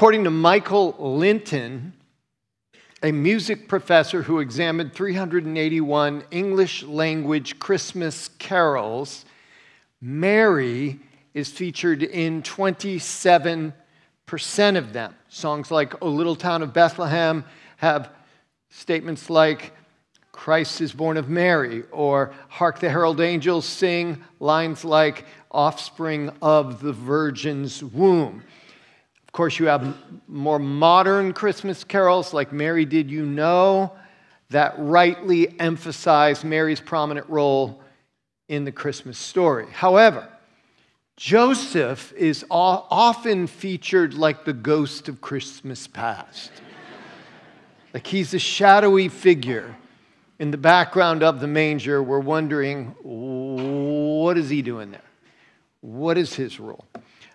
According to Michael Linton, a music professor who examined 381 English language Christmas carols, Mary is featured in 27% of them. Songs like O Little Town of Bethlehem have statements like, Christ is born of Mary, or Hark the Herald Angels sing lines like, Offspring of the Virgin's womb. Of course, you have more modern Christmas carols like Mary Did You Know that rightly emphasize Mary's prominent role in the Christmas story. However, Joseph is often featured like the ghost of Christmas past. like he's a shadowy figure in the background of the manger. We're wondering, what is he doing there? What is his role?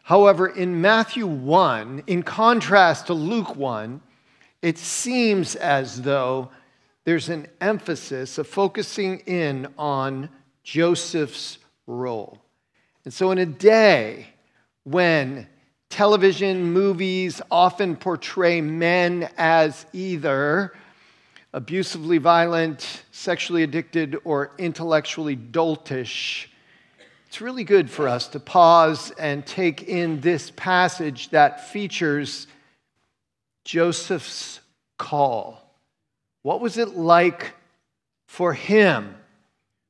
However, in Matthew 1, in contrast to Luke 1, it seems as though there's an emphasis of focusing in on Joseph's role. And so, in a day when television, movies often portray men as either abusively violent, sexually addicted, or intellectually doltish, it's really good for us to pause and take in this passage that features Joseph's call. What was it like for him?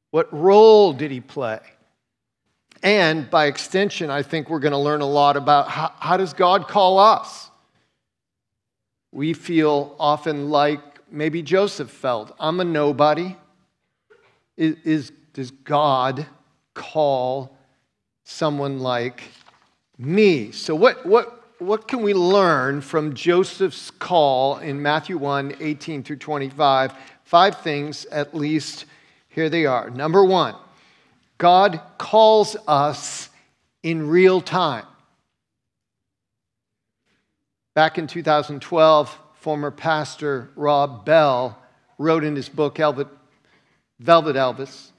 What role did he play? And by extension, I think we're going to learn a lot about how, how does God call us? We feel often like maybe Joseph felt I'm a nobody. Is, is, does God call someone like me? So, what, what, what can we learn from Joseph's call in Matthew 1 18 through 25? Five things at least. Here they are. Number one, God calls us in real time. Back in 2012, former pastor Rob Bell wrote in his book, Velvet Elvis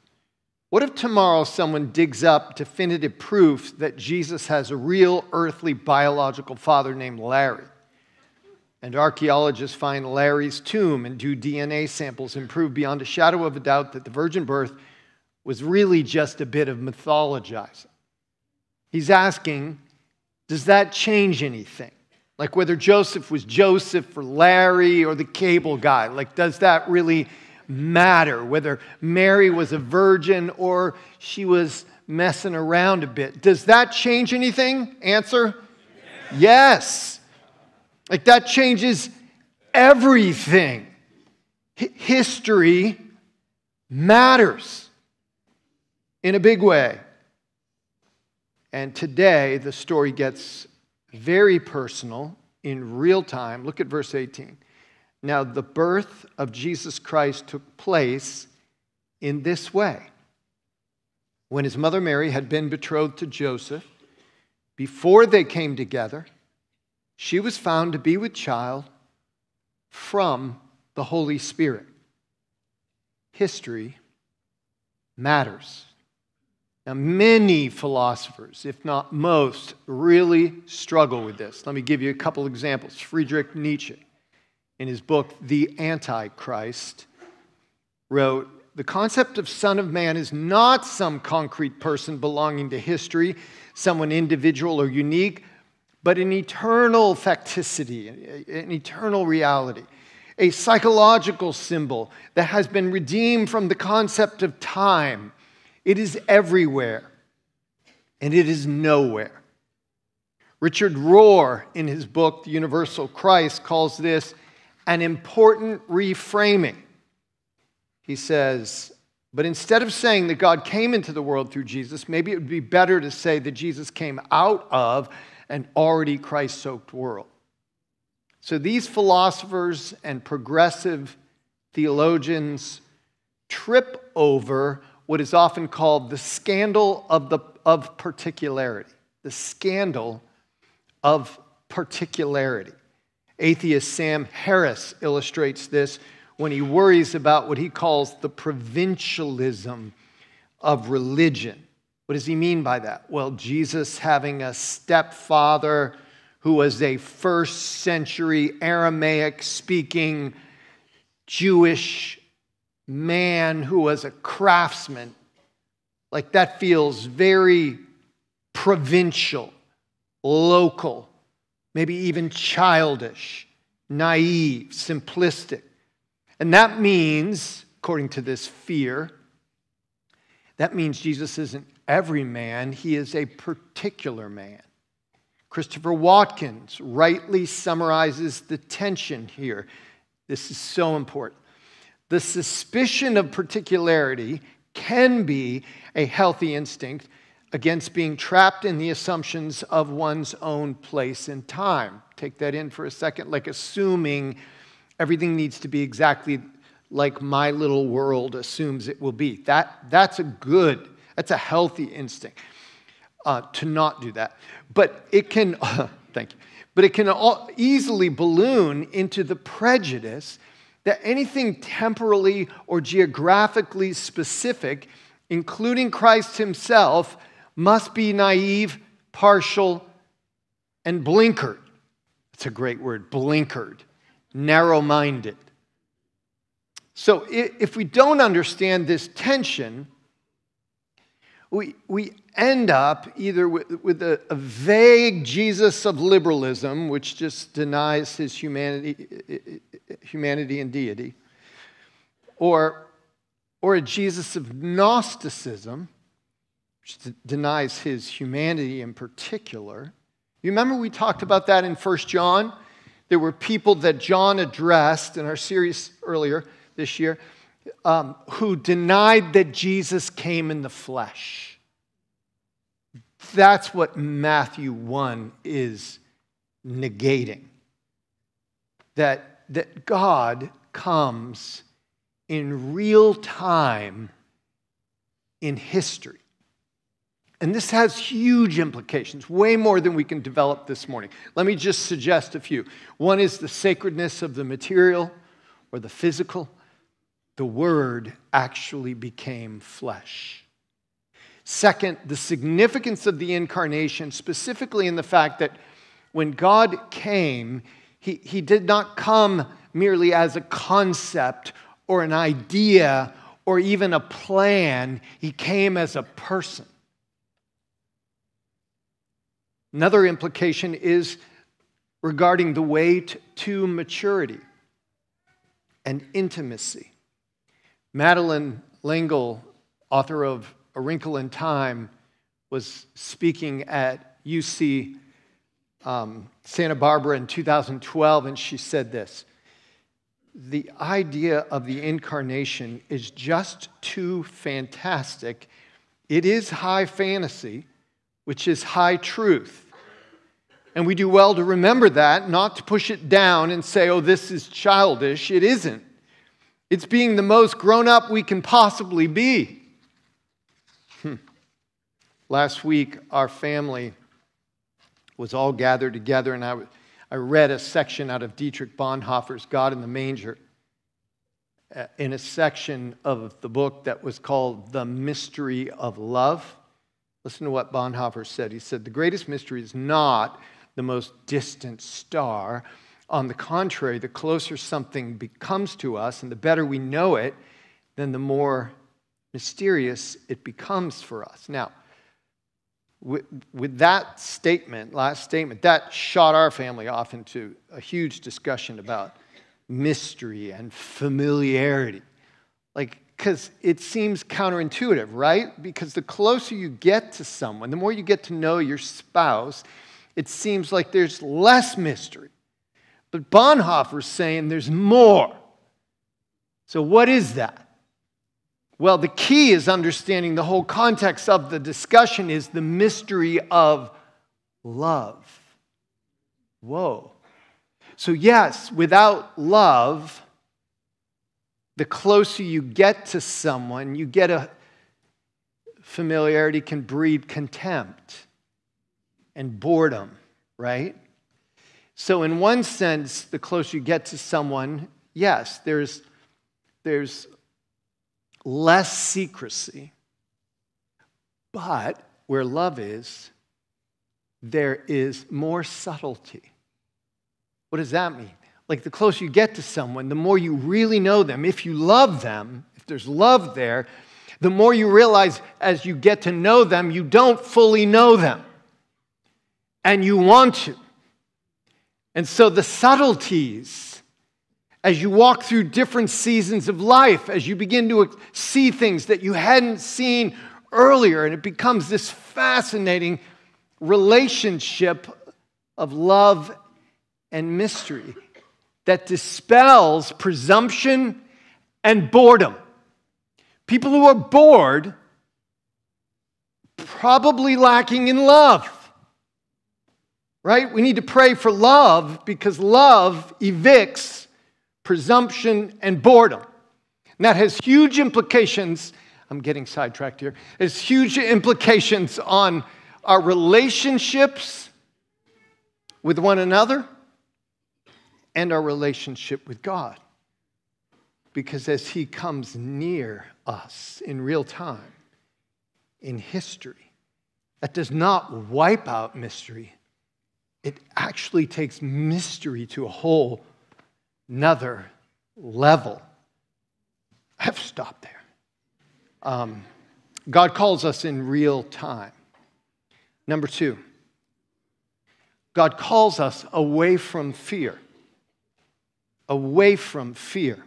What if tomorrow someone digs up definitive proof that Jesus has a real earthly biological father named Larry? And archaeologists find Larry's tomb and do DNA samples and prove beyond a shadow of a doubt that the virgin birth was really just a bit of mythologizing. He's asking, does that change anything? Like whether Joseph was Joseph or Larry or the cable guy, like does that really matter? Whether Mary was a virgin or she was messing around a bit. Does that change anything? Answer yes. Like that changes everything. H- history matters in a big way. And today, the story gets very personal in real time. Look at verse 18. Now, the birth of Jesus Christ took place in this way. When his mother Mary had been betrothed to Joseph, before they came together, she was found to be with child from the Holy Spirit. History matters. Now, many philosophers, if not most, really struggle with this. Let me give you a couple examples. Friedrich Nietzsche, in his book, The Antichrist, wrote The concept of Son of Man is not some concrete person belonging to history, someone individual or unique, but an eternal facticity, an eternal reality, a psychological symbol that has been redeemed from the concept of time it is everywhere, and it is nowhere. Richard Rohr, in his book, The Universal Christ, calls this an important reframing. He says, but instead of saying that God came into the world through Jesus, maybe it would be better to say that Jesus came out of an already Christ soaked world. So these philosophers and progressive theologians trip over what is often called the scandal of, the, of particularity. The scandal of particularity. Atheist Sam Harris illustrates this when he worries about what he calls the provincialism of religion. What does he mean by that? Well, Jesus having a stepfather who was a first century Aramaic speaking Jewish man who was a craftsman. Like that feels very provincial, local, maybe even childish, naive, simplistic. And that means, according to this fear, that means Jesus isn't every man, he is a particular man. Christopher Watkins rightly summarizes the tension here. This is so important. The suspicion of particularity can be a healthy instinct against being trapped in the assumptions of one's own place and time. Take that in for a second, like assuming everything needs to be exactly like my little world assumes it will be. That, that's a good, that's a healthy instinct uh, to not do that. But it can, thank you, but it can easily balloon into the prejudice that anything temporally or geographically specific, including Christ himself, must be naive, partial, and blinkered. It's a great word, blinkered, narrow minded. So if we don't understand this tension, we, we end up either with, with a, a, vague Jesus of liberalism, which just denies his humanity, humanity and deity, or, or a Jesus of Gnosticism, which denies his humanity in particular. You remember we talked about that in 1 John? There were people that John addressed in our series earlier this year um, who denied that Jesus came in the flesh. That's what Matthew 1 is negating. That, that God comes in real time in history. And this has huge implications, way more than we can develop this morning. Let me just suggest a few. One is the sacredness of the material or the physical the Word actually became flesh. Second, the significance of the incarnation, specifically in the fact that when God came, he, he did not come merely as a concept or an idea or even a plan, He came as a person. Another implication is regarding the way to maturity and intimacy. Madeleine L'Engle, author of A Wrinkle in Time, was speaking at UC um, Santa Barbara in 2012, and she said this The idea of the incarnation is just too fantastic. It is high fantasy, which is high truth. And we do well to remember that, not to push it down and say, oh, this is childish. It isn't. It's being the most grown up we can possibly be. Hmm. Last week, our family was all gathered together, and I, I read a section out of Dietrich Bonhoeffer's God in the Manger uh, in a section of the book that was called The Mystery of Love. Listen to what Bonhoeffer said. He said, The greatest mystery is not the most distant star on the contrary, the closer something becomes to us and the better we know it, then the more mysterious it becomes for us. Now, with, with, that statement, last statement, that shot our family off into a huge discussion about mystery and familiarity. Like, because it seems counterintuitive, right? Because the closer you get to someone, the more you get to know your spouse, it seems like there's less mystery. But Bonhoeffer's saying there's more. So, what is that? Well, the key is understanding the whole context of the discussion is the mystery of love. Whoa. So, yes, without love, the closer you get to someone, you get a familiarity can breed contempt and boredom, right? So, in one sense, the closer you get to someone, yes, there's, there's less secrecy. But where love is, there is more subtlety. What does that mean? Like the closer you get to someone, the more you really know them. If you love them, if there's love there, the more you realize as you get to know them, you don't fully know them. And you want to. And so the subtleties, as you walk through different seasons of life, as you begin to see things that you hadn't seen earlier, and it becomes this fascinating relationship of love and mystery that dispels presumption and boredom. People who are bored, probably lacking in love. Right? We need to pray for love because love evicts presumption and boredom. And that has huge implications. I'm getting sidetracked here. It has huge implications on our relationships with one another and our relationship with God. Because as He comes near us in real time, in history, that does not wipe out mystery. It actually takes mystery to a whole another level. I have stopped there. Um, God calls us in real time. Number two, God calls us away from fear away from fear.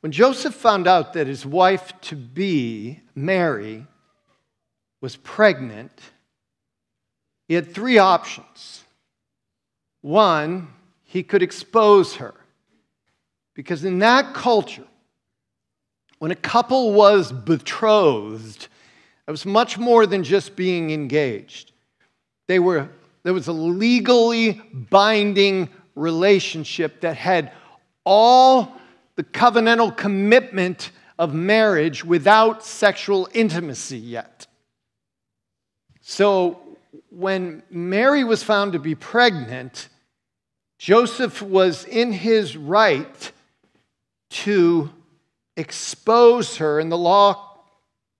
When Joseph found out that his wife to be, Mary, was pregnant, he had three options. One, he could expose her. Because in that culture, when a couple was betrothed, it was much more than just being engaged. They were, there was a legally binding relationship that had all the covenantal commitment of marriage without sexual intimacy yet. So when Mary was found to be pregnant, Joseph was in his right to expose her, and the law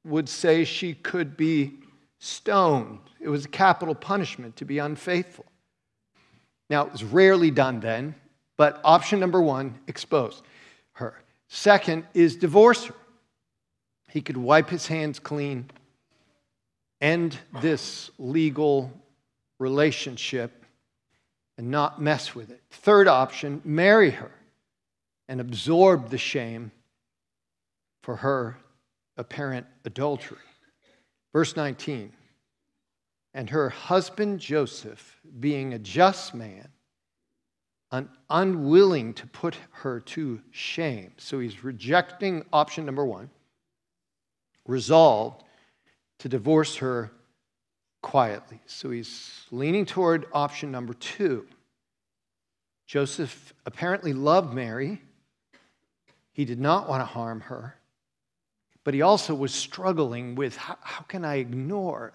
would say she could be stoned. It was a capital punishment to be unfaithful. Now, it was rarely done then, but option number one, expose her. Second is divorce her. He could wipe his hands clean, end this legal relationship, and not mess with it. Third option, marry her and absorb the shame for her apparent adultery. Verse 19 and her husband Joseph, being a just man, un- unwilling to put her to shame. So he's rejecting option number one, resolved to divorce her quietly. So he's leaning toward option number two. Joseph apparently loved Mary. He did not want to harm her, but he also was struggling with how, how can I ignore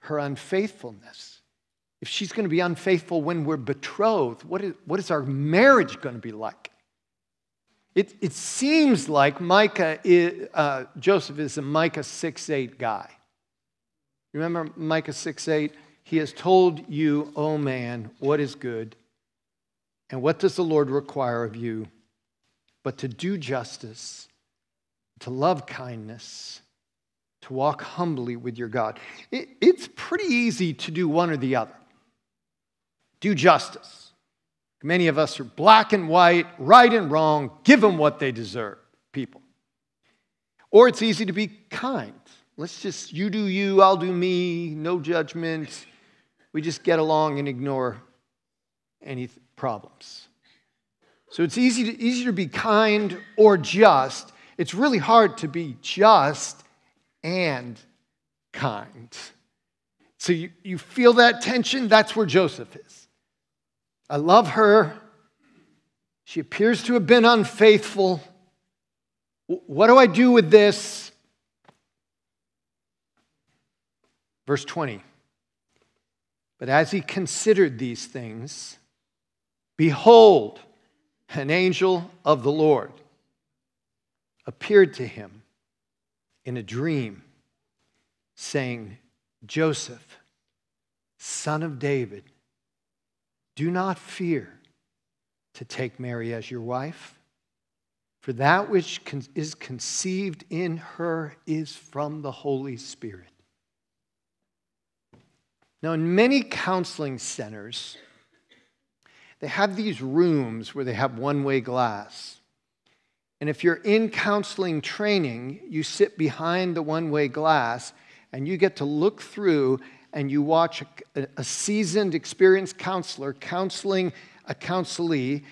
her unfaithfulness. If she's going to be unfaithful when we're betrothed, what is, what is our marriage going to be like? It, it seems like Micah is, uh, Joseph is a Micah 6 8 guy. Remember Micah 6 8? He has told you, O oh man, what is good, and what does the Lord require of you but to do justice, to love kindness, to walk humbly with your God. It, it's pretty easy to do one or the other. Do justice. Many of us are black and white, right and wrong, give them what they deserve, people. Or it's easy to be kind. Let's just, you do you, I'll do me, no judgment. We just get along and ignore any problems. So it's easy to, easier to be kind or just. It's really hard to be just and kind. So you, you feel that tension? That's where Joseph is. I love her. She appears to have been unfaithful. What do I do with this? Verse 20. But as he considered these things, behold, an angel of the Lord appeared to him in a dream saying, Joseph, son of David, do not fear to take Mary as your wife, for that which is conceived in her is from the Holy Spirit. Now, in many counseling centers, they have these rooms where they have one way glass. And if you're in counseling training, you sit behind the one way glass and you get to look through and you watch a, a, seasoned, experienced counselor counseling a counselee.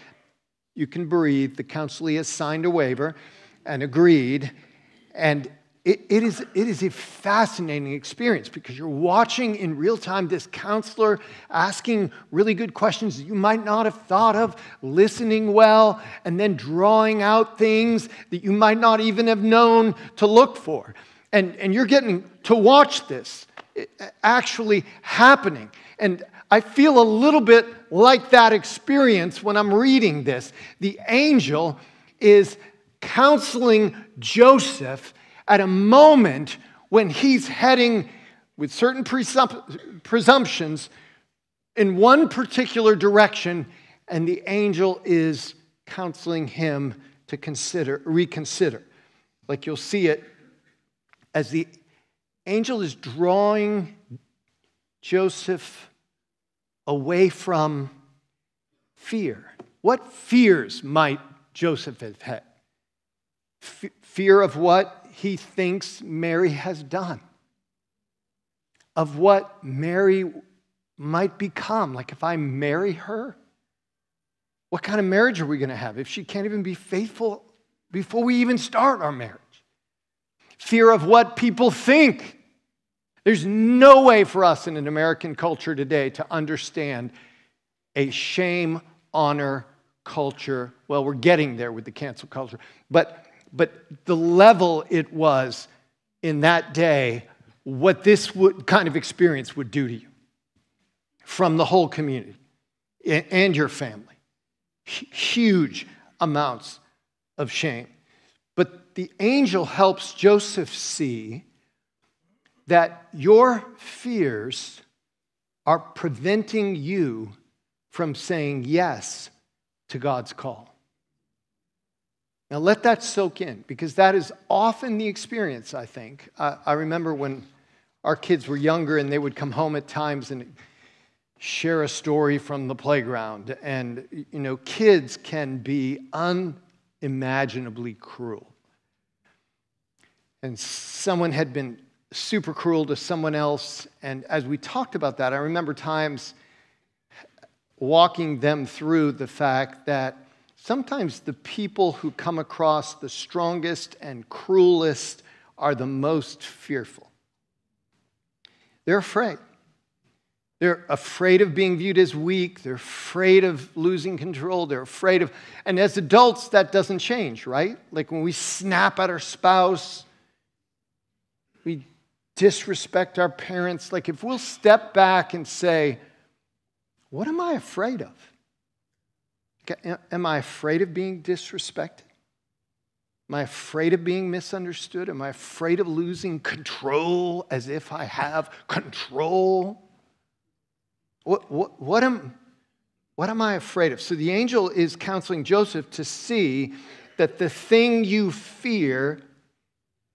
You can breathe. The counselee has signed a waiver and agreed. And it, it, is, it is a fascinating experience because you're watching in real time this counselor asking really good questions that you might not have thought of, listening well, and then drawing out things that you might not even have known to look for. And, and you're getting to watch this actually happening. And I feel a little bit like that experience when I'm reading this. The angel is counseling Joseph at a moment when he's heading with certain presump- presumptions in one particular direction, and the angel is counseling him to consider, reconsider. Like you'll see it as the angel is drawing Joseph away from fear. What fears might Joseph have had? F- fear of what? he thinks Mary has done, of what Mary might become. Like, if I marry her, what kind of marriage are we going to have if she can't even be faithful before we even start our marriage? Fear of what people think. There's no way for us in an American culture today to understand a shame, honor culture. Well, we're getting there with the cancel culture. But but the level it was in that day, what this would, kind of experience would do to you from the whole community and your family. Huge amounts of shame. But the angel helps Joseph see that your fears are preventing you from saying yes to God's call. Now, let that soak in because that is often the experience, I think. I, I remember when our kids were younger and they would come home at times and share a story from the playground. And, you know, kids can be unimaginably cruel. And someone had been super cruel to someone else. And as we talked about that, I remember times walking them through the fact that Sometimes the people who come across the strongest and cruelest are the most fearful. They're afraid. They're afraid of being viewed as weak. They're afraid of losing control. They're afraid of, and as adults, that doesn't change, right? Like when we snap at our spouse, we disrespect our parents. Like if we'll step back and say, What am I afraid of? Am I afraid of being disrespected? Am I afraid of being misunderstood? Am I afraid of losing control as if I have control? What, what, what, am, what am I afraid of? So the angel is counseling Joseph to see that the thing you fear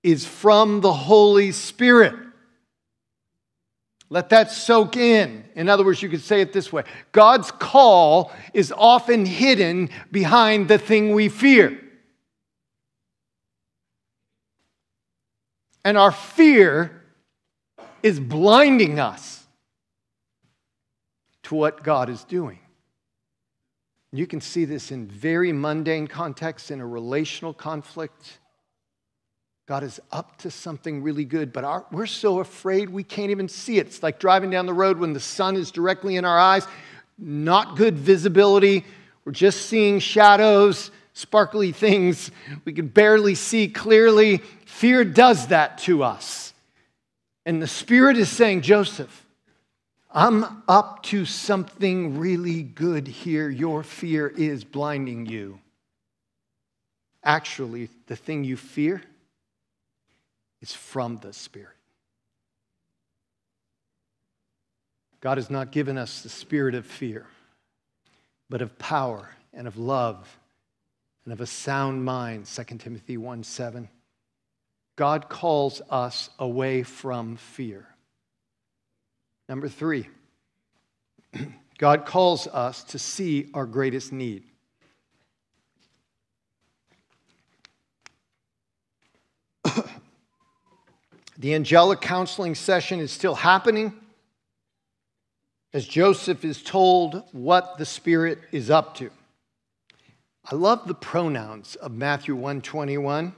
is from the Holy Spirit. Let that soak in. In other words, you could say it this way God's call is often hidden behind the thing we fear. And our fear is blinding us to what God is doing. You can see this in very mundane contexts, in a relational conflict, God is up to something really good, but our, we're so afraid we can't even see it. It's like driving down the road when the sun is directly in our eyes, not good visibility. We're just seeing shadows, sparkly things. We can barely see clearly. Fear does that to us. And the Spirit is saying, Joseph, I'm up to something really good here. Your fear is blinding you. Actually, the thing you fear is from the Spirit. God has not given us the spirit of fear, but of power and of love and of a sound mind, 2 Timothy 1 7. God calls us away from fear. Number three, God calls us to see our greatest need. The angelic counseling session is still happening as Joseph is told what the Spirit is up to. I love the pronouns of Matthew 121.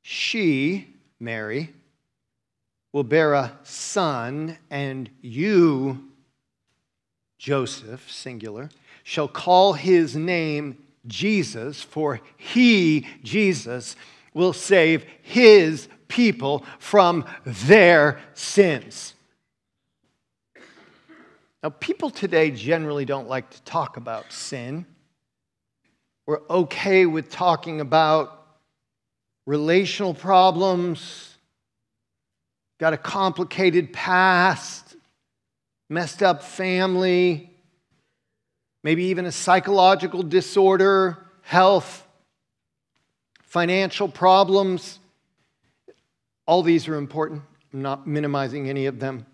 She, Mary, will bear a son, and you, Joseph, singular, shall call his name Jesus, for he, Jesus, will save his people from their sins. Now, people today generally don't like to talk about sin. We're okay with talking about relational problems, got a complicated past, messed up family, maybe even a psychological disorder, health, financial problems. All these are important. I'm not minimizing any of them.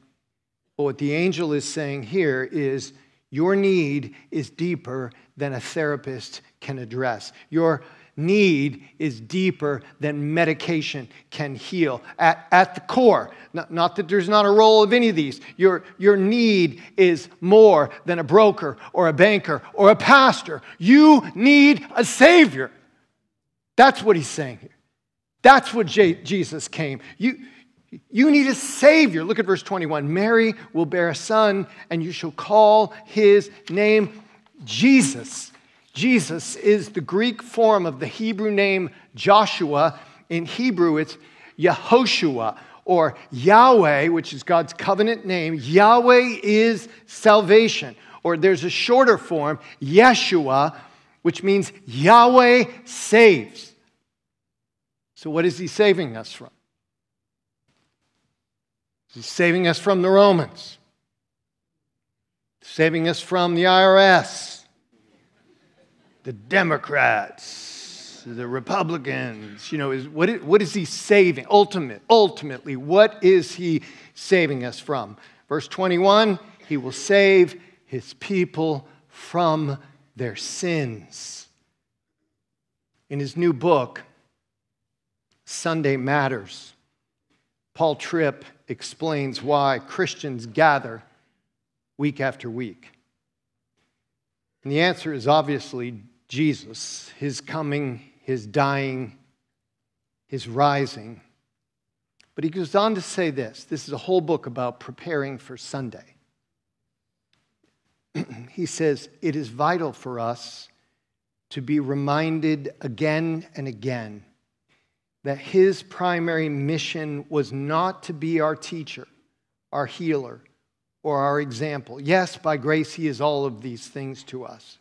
But what the angel is saying here is your need is deeper than a therapist can address. Your need is deeper than medication can heal. At, at the core, not, not that there's not a role of any of these, your, your need is more than a broker or a banker or a pastor. You need a Savior. That's what he's saying here. That's what J- Jesus came. You, you need a Savior. Look at verse 21. Mary will bear a son, and you shall call his name Jesus. Jesus is the Greek form of the Hebrew name Joshua. In Hebrew, it's Yehoshua or Yahweh, which is God's covenant name. Yahweh is salvation. Or there's a shorter form, Yeshua, which means Yahweh saves. So, what is he saving us from? He's saving us from the Romans, saving us from the IRS, the Democrats, the Republicans. You know, is, what, is, what is he saving? Ultimate, ultimately, what is he saving us from? Verse 21 He will save his people from their sins. In his new book, Sunday Matters, Paul Tripp explains why Christians gather week after week. And the answer is obviously Jesus, his coming, his dying, his rising. But he goes on to say this this is a whole book about preparing for Sunday. he says, It is vital for us to be reminded again and again that his primary mission was not to be our teacher, our healer, or our example. Yes, by grace, he is all of these things to us.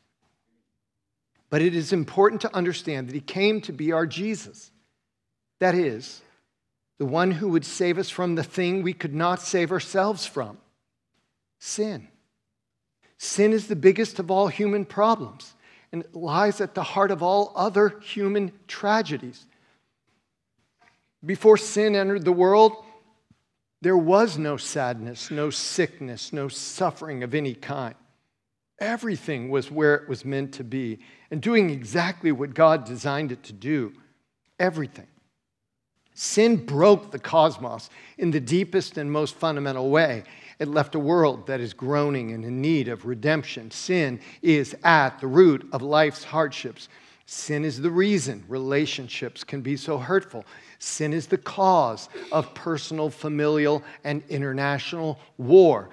But it is important to understand that he came to be our Jesus. That is, the one who would save us from the thing we could not save ourselves from sin. Sin is the biggest of all human problems, and it lies at the heart of all other human tragedies. Before sin entered the world, there was no sadness, no sickness, no suffering of any kind. Everything was where it was meant to be and doing exactly what God designed it to do. Everything. Sin broke the cosmos in the deepest and most fundamental way. It left a world that is groaning and in need of redemption. Sin is at the root of life's hardships. Sin is the reason relationships can be so hurtful. Sin is the cause of personal, familial, and international war.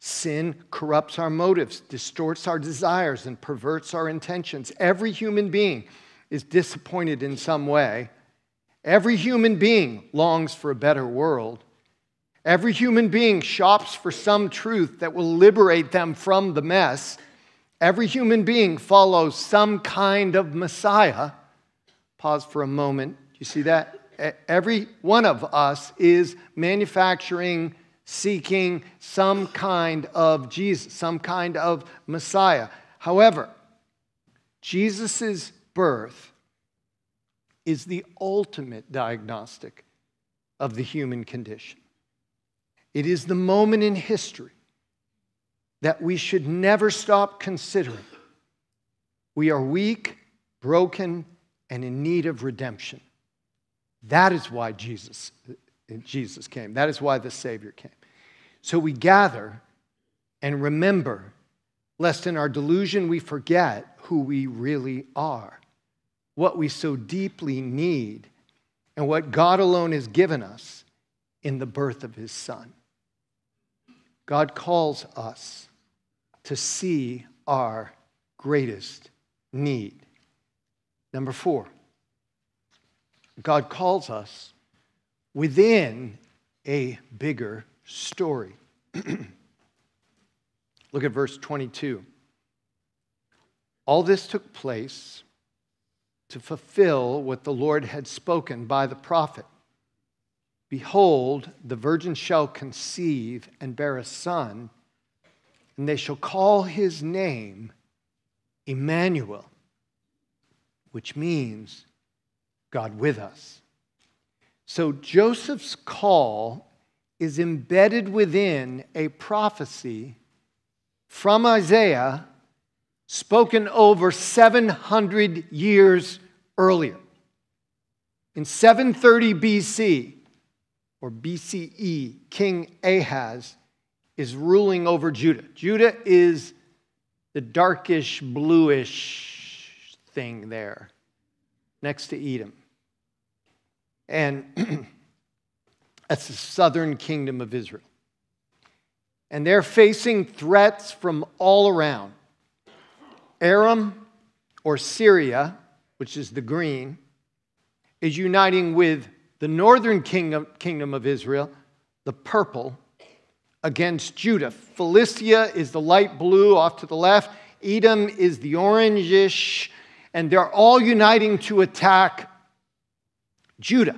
Sin corrupts our motives, distorts our desires, and perverts our intentions. Every human being is disappointed in some way. Every human being longs for a better world. Every human being shops for some truth that will liberate them from the mess. Every human being follows some kind of Messiah. Pause for a moment. You see that? Every one of us is manufacturing seeking some kind of Jesus, some kind of Messiah. However, Jesus' birth is the ultimate diagnostic of the human condition. It is the moment in history that we should never stop considering. We are weak, broken, and in need of redemption. That is why Jesus, uh, Jesus came. That is why the Savior came. So we gather and remember, lest in our delusion we forget who we really are, what we so deeply need, and what God alone has given us in the birth of His Son. God calls us to see our greatest need. Number four, God calls us within a bigger story. Look at verse 22. All this took place to fulfill what the Lord had spoken by the prophet. Behold, the virgin shall conceive and bear a son, and they shall call his name Emmanuel, which means God with us. So Joseph's call is embedded within a prophecy from Isaiah spoken over 700 years earlier. In 730 BC, or BCE, King Ahaz is ruling over Judah. Judah is the darkish bluish thing there next to Edom. And that's the southern kingdom of Israel. And they're facing threats from all around. Aram or Syria, which is the green, is uniting with the northern kingdom, kingdom of Israel, the purple, against Judah. Philistia is the light blue off to the left, Edom is the orangish, and they're all uniting to attack Judah.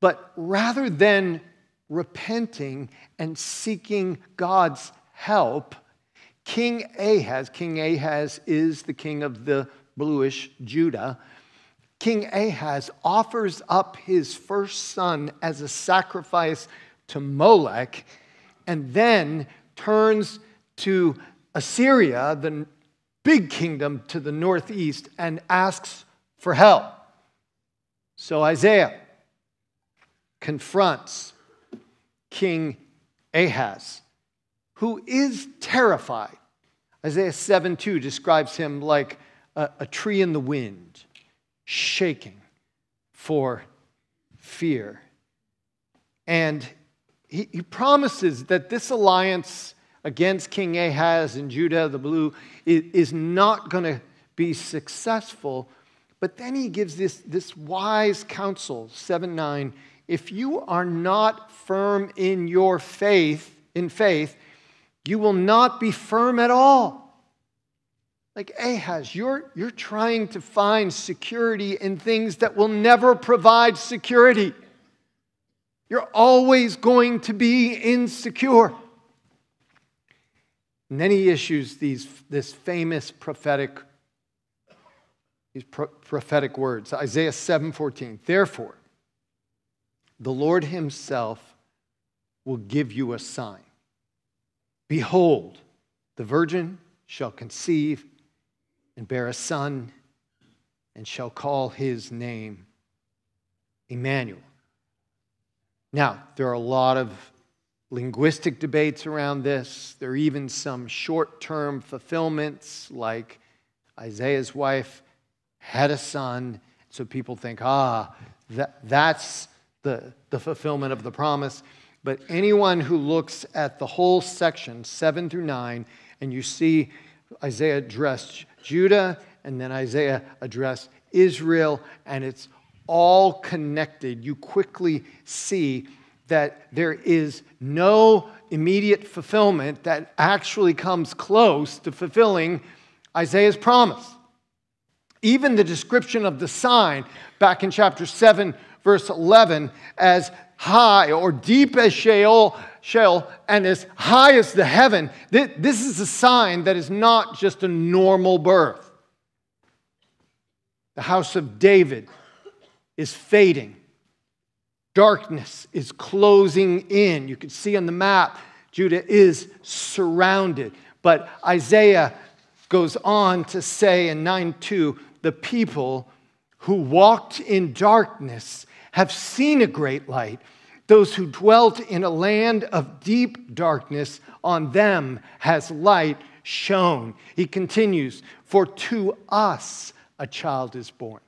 But rather than repenting and seeking God's help, King Ahaz, King Ahaz is the king of the bluish Judah. King Ahaz offers up his first son as a sacrifice to Molech and then turns to Assyria, the big kingdom to the northeast, and asks for help. So Isaiah confronts King Ahaz, who is terrified. Isaiah 7 2 describes him like a, a tree in the wind, shaking for fear. And he, he promises that this alliance against King Ahaz and Judah the Blue is, is not going to be successful. But then he gives this, this wise counsel, 7 9 if you are not firm in your faith, in faith, you will not be firm at all. Like Ahaz, you're, you're trying to find security in things that will never provide security. You're always going to be insecure. And then he issues these, this famous prophetic, these pro- prophetic words. Isaiah 7:14. Therefore, the Lord Himself will give you a sign. Behold, the virgin shall conceive and bear a son, and shall call his name Emmanuel. Now, there are a lot of linguistic debates around this. There are even some short term fulfillments, like Isaiah's wife had a son. So people think, ah, that, that's the, the fulfillment of the promise. But anyone who looks at the whole section, 7 through 9, and you see Isaiah addressed Judah, and then Isaiah addressed Israel, and it's all connected. You quickly see that there is no immediate fulfillment that actually comes close to fulfilling Isaiah's promise. Even the description of the sign back in chapter 7, verse 11, as high or deep as Sheol Sheol and as high as the heaven. This is a sign that is not just a normal birth. The house of David is fading. Darkness is closing in. You can see on the map, Judah is surrounded. But Isaiah goes on to say in 9 2 the people who walked in darkness have seen a great light. Those who dwelt in a land of deep darkness, on them has light shone. He continues, For to us a child is born,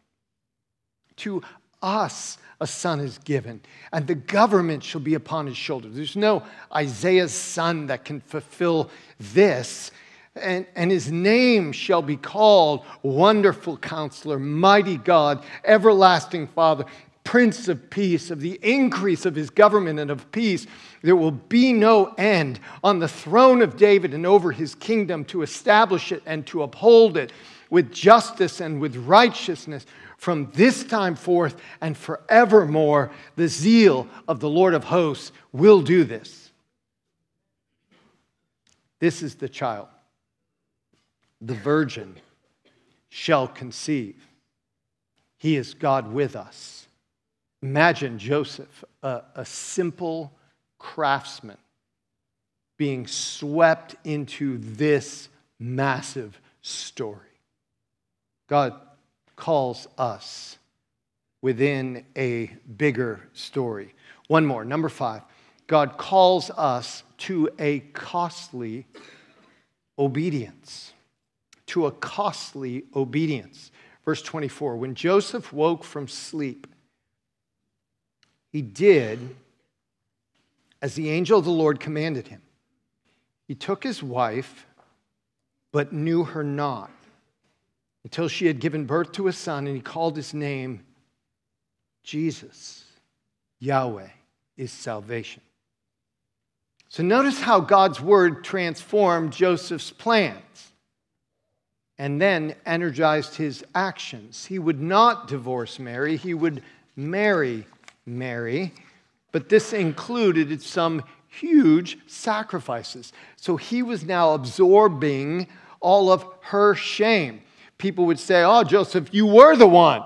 to us a son is given, and the government shall be upon his shoulders. There's no Isaiah's son that can fulfill this. And, and his name shall be called Wonderful Counselor, Mighty God, Everlasting Father, Prince of Peace. Of the increase of his government and of peace, there will be no end on the throne of David and over his kingdom to establish it and to uphold it with justice and with righteousness from this time forth and forevermore. The zeal of the Lord of hosts will do this. This is the child. The virgin shall conceive. He is God with us. Imagine Joseph, a, a simple craftsman, being swept into this massive story. God calls us within a bigger story. One more, number five. God calls us to a costly obedience. To a costly obedience. Verse 24 When Joseph woke from sleep, he did as the angel of the Lord commanded him. He took his wife, but knew her not until she had given birth to a son, and he called his name Jesus. Yahweh is salvation. So notice how God's word transformed Joseph's plans and then energized his actions. He would not divorce Mary, he would marry Mary, but this included some huge sacrifices. So he was now absorbing all of her shame people would say, Oh, Joseph, you were the one.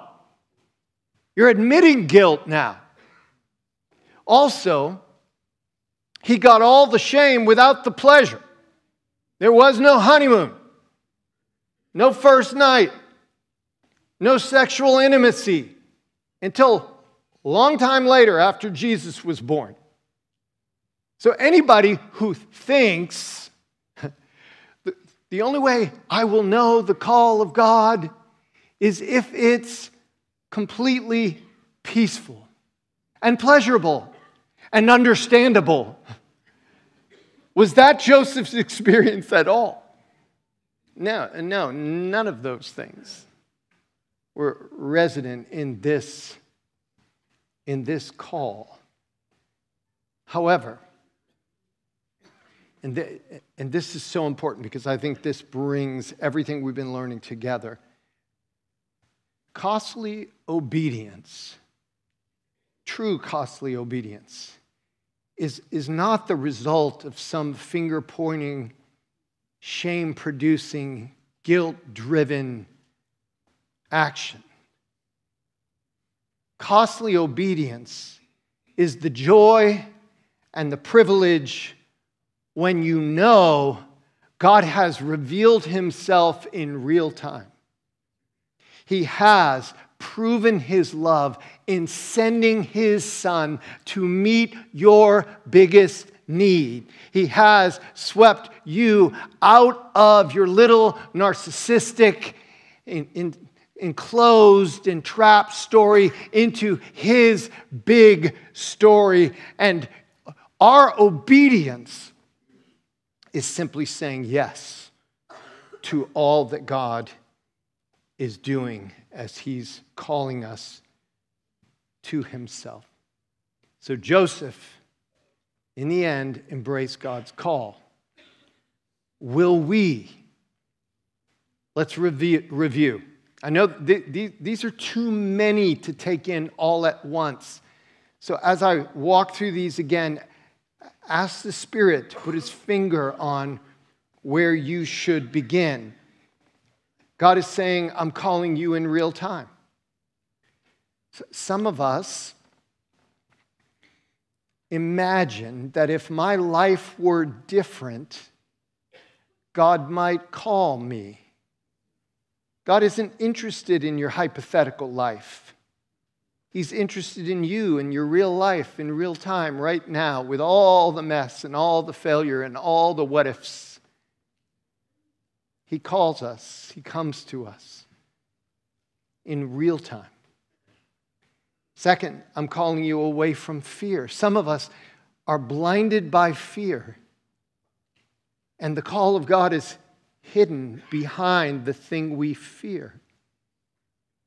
You're admitting guilt now. Also, he got all the shame without the pleasure. There was no honeymoon, no first night, no sexual intimacy until a long time later after Jesus was born. So, anybody who thinks the only way I will know the call of God is if it's completely peaceful and pleasurable and understandable. Was that Joseph's experience at all? No, no, none of those things were resident in this, in this call. However, and, the, and this is so important because I think this brings everything we've been learning together. Costly obedience, true costly obedience, is, is not the result of some finger pointing, shame producing, guilt driven action. Costly obedience is the joy and the privilege when you know God has revealed himself in real time. He has proven his love in sending his son to meet your biggest need. He has swept you out of your little narcissistic, in, in, enclosed and trapped story into his big story. And our obedience is simply saying yes to all that God is doing as He's calling us to Himself. So Joseph, in the end, embraced God's call. Will we? Let's review. I know th- th- these are too many to take in all at once. So as I walk through these again, Ask the Spirit to put his finger on where you should begin. God is saying, I'm calling you in real time. Some of us imagine that if my life were different, God might call me. God isn't interested in your hypothetical life. He's interested in you and your real life in real time, right now, with all the mess and all the failure and all the what ifs. He calls us, He comes to us in real time. Second, I'm calling you away from fear. Some of us are blinded by fear, and the call of God is hidden behind the thing we fear.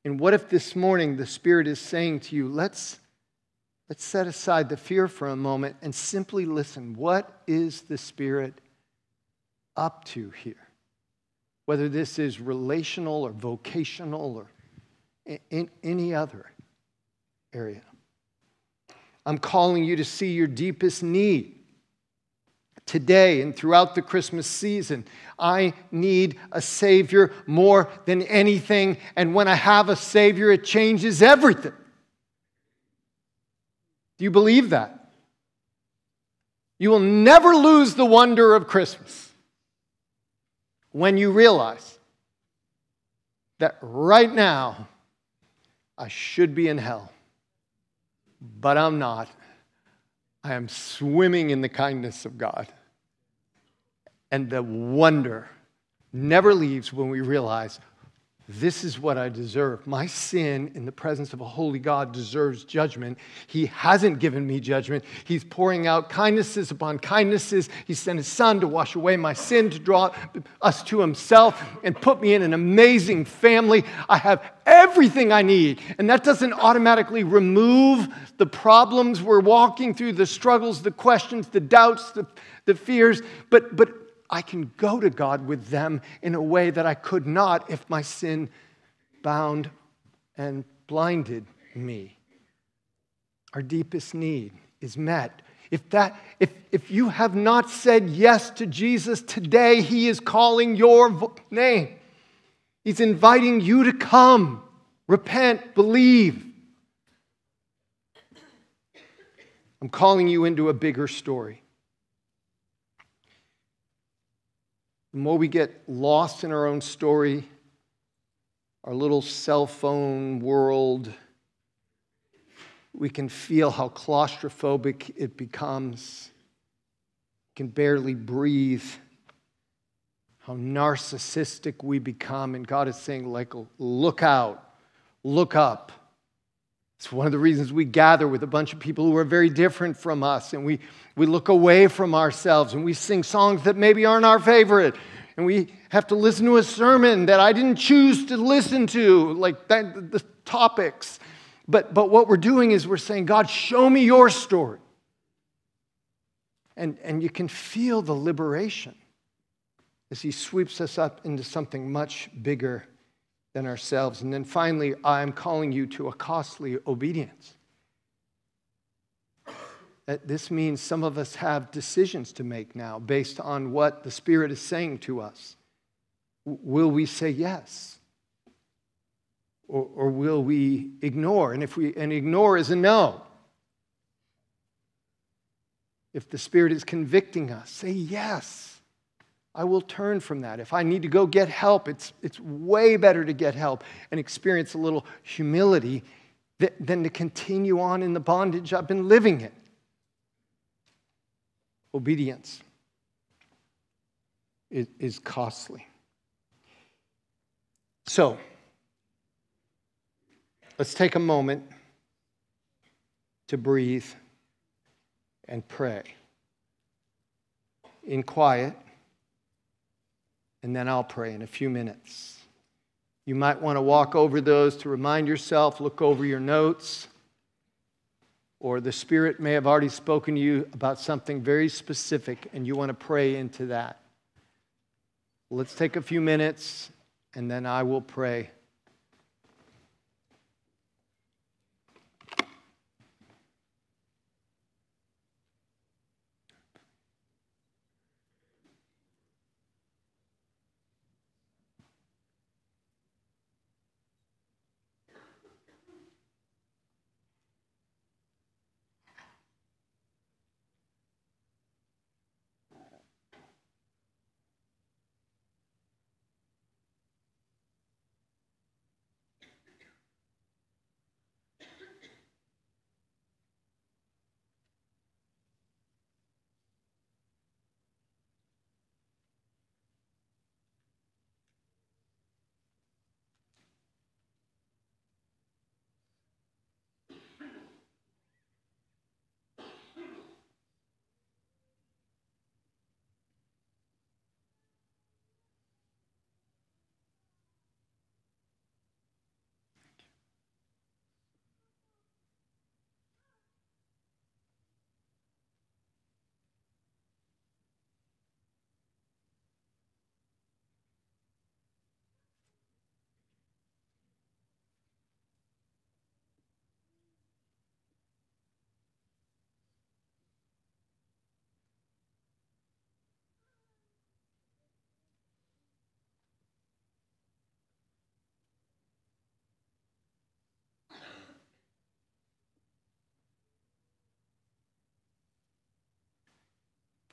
And what if this morning the Spirit is saying to you, let's, let's set aside the fear for a moment and simply listen. What is the Spirit up to here? Whether this is relational or vocational or in any other area. I'm calling you to see your deepest need today and throughout the Christmas season. I need a Savior more than anything. And when I have a Savior, it changes everything. Do you believe that? You will never lose the wonder of Christmas when you realize that right now I should be in hell but I'm not. I am swimming in the kindness of God. And the wonder never leaves when we realize this is what I deserve. My sin in the presence of a holy God deserves judgment. He hasn't given me judgment. He's pouring out kindnesses upon kindnesses. He sent his son to wash away my sin, to draw us to himself, and put me in an amazing family. I have everything I need. And that doesn't automatically remove the problems we're walking through, the struggles, the questions, the doubts, the, the fears, but, but I can go to God with them in a way that I could not if my sin bound and blinded me. Our deepest need is met. If, that, if, if you have not said yes to Jesus today, He is calling your name. He's inviting you to come, repent, believe. I'm calling you into a bigger story. The more we get lost in our own story, our little cell phone world, we can feel how claustrophobic it becomes. Can barely breathe. How narcissistic we become. And God is saying, like, look out, look up. It's one of the reasons we gather with a bunch of people who are very different from us, and we, we look away from ourselves and we sing songs that maybe aren't our favorite. And we have to listen to a sermon that I didn't choose to listen to, like that, the topics. But, but what we're doing is we're saying, God, show me your story. And, and you can feel the liberation as He sweeps us up into something much bigger than ourselves. And then finally, I'm calling you to a costly obedience. This means some of us have decisions to make now based on what the Spirit is saying to us. Will we say yes? Or, or will we ignore? And if we and ignore is a no. If the Spirit is convicting us, say yes. I will turn from that. If I need to go get help, it's, it's way better to get help and experience a little humility than to continue on in the bondage I've been living in. Obedience is, is costly. So, let's take a moment to breathe and pray in quiet and then I'll pray in a few minutes. You might want to walk over those to remind yourself, look over your notes, or the Spirit may have already spoken to you about something very specific and you want to pray into that. Let's take a few minutes and then I will pray.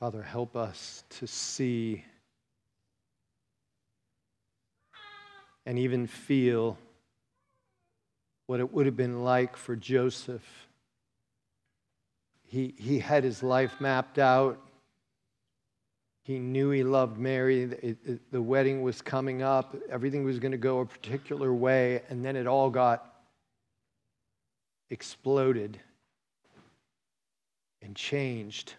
Father, help us to see and even feel what it would have been like for Joseph. He, he had his life mapped out. He knew he loved Mary. It, it, the wedding was coming up. Everything was going to go a particular way. And then it all got exploded and changed.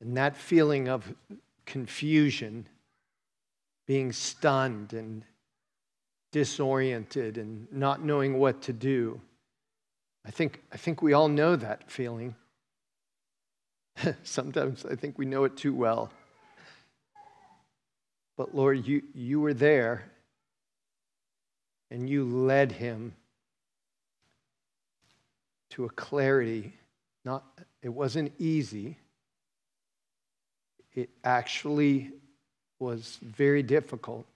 And that feeling of confusion, being stunned and disoriented and not knowing what to do. I think, I think we all know that feeling. Sometimes I think we know it too well. But Lord, you, you were there and you led him to a clarity. Not, it wasn't easy. It actually was very difficult.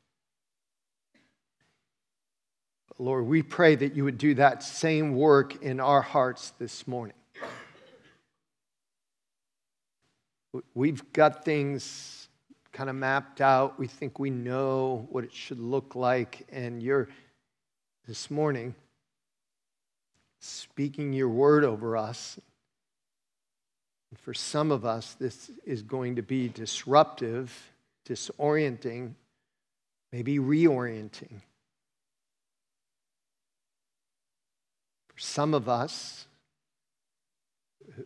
Lord, we pray that you would do that same work in our hearts this morning. We've got things kind of mapped out. We think we know what it should look like. And you're this morning speaking your word over us. For some of us, this is going to be disruptive, disorienting, maybe reorienting. For some of us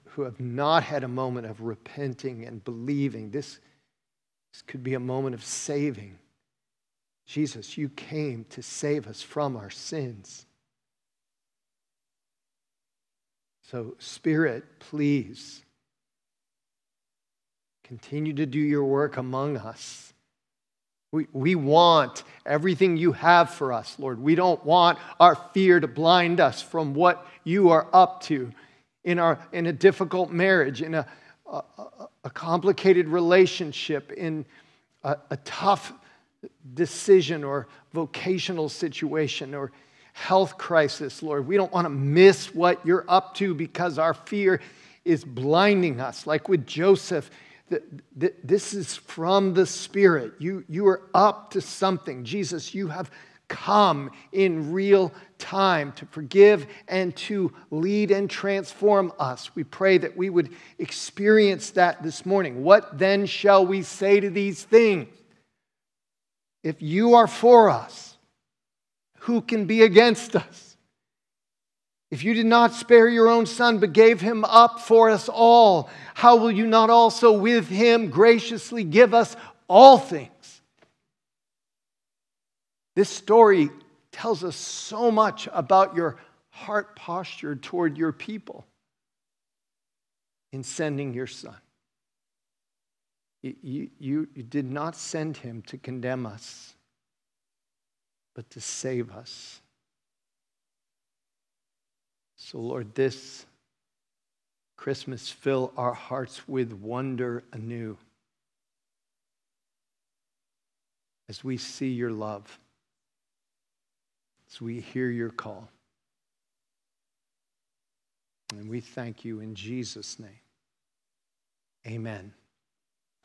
who have not had a moment of repenting and believing, this, this could be a moment of saving. Jesus, you came to save us from our sins. So, Spirit, please continue to do your work among us. We, we want everything you have for us, Lord. We don't want our fear to blind us from what you are up to in, our, in a difficult marriage, in a, a, a complicated relationship, in a, a tough decision or vocational situation or health crisis, Lord. We don't want to miss what you're up to because our fear is blinding us. Like with Joseph, this is from the Spirit. You, you are up to something. Jesus, you have come in real time to forgive and to lead and transform us. We pray that we would experience that this morning. What then shall we say to these things? If you are for us, who can be against us? If you did not spare your own son, but gave him up for us all, how will you not also with him graciously give us all things? This story tells us so much about your heart posture toward your people in sending your son. You, you, you, did not send him to condemn us but to save us. So, Lord, this Christmas, fill our hearts with wonder anew as we see your love, as we hear your call. And we thank you in Jesus' name. Amen.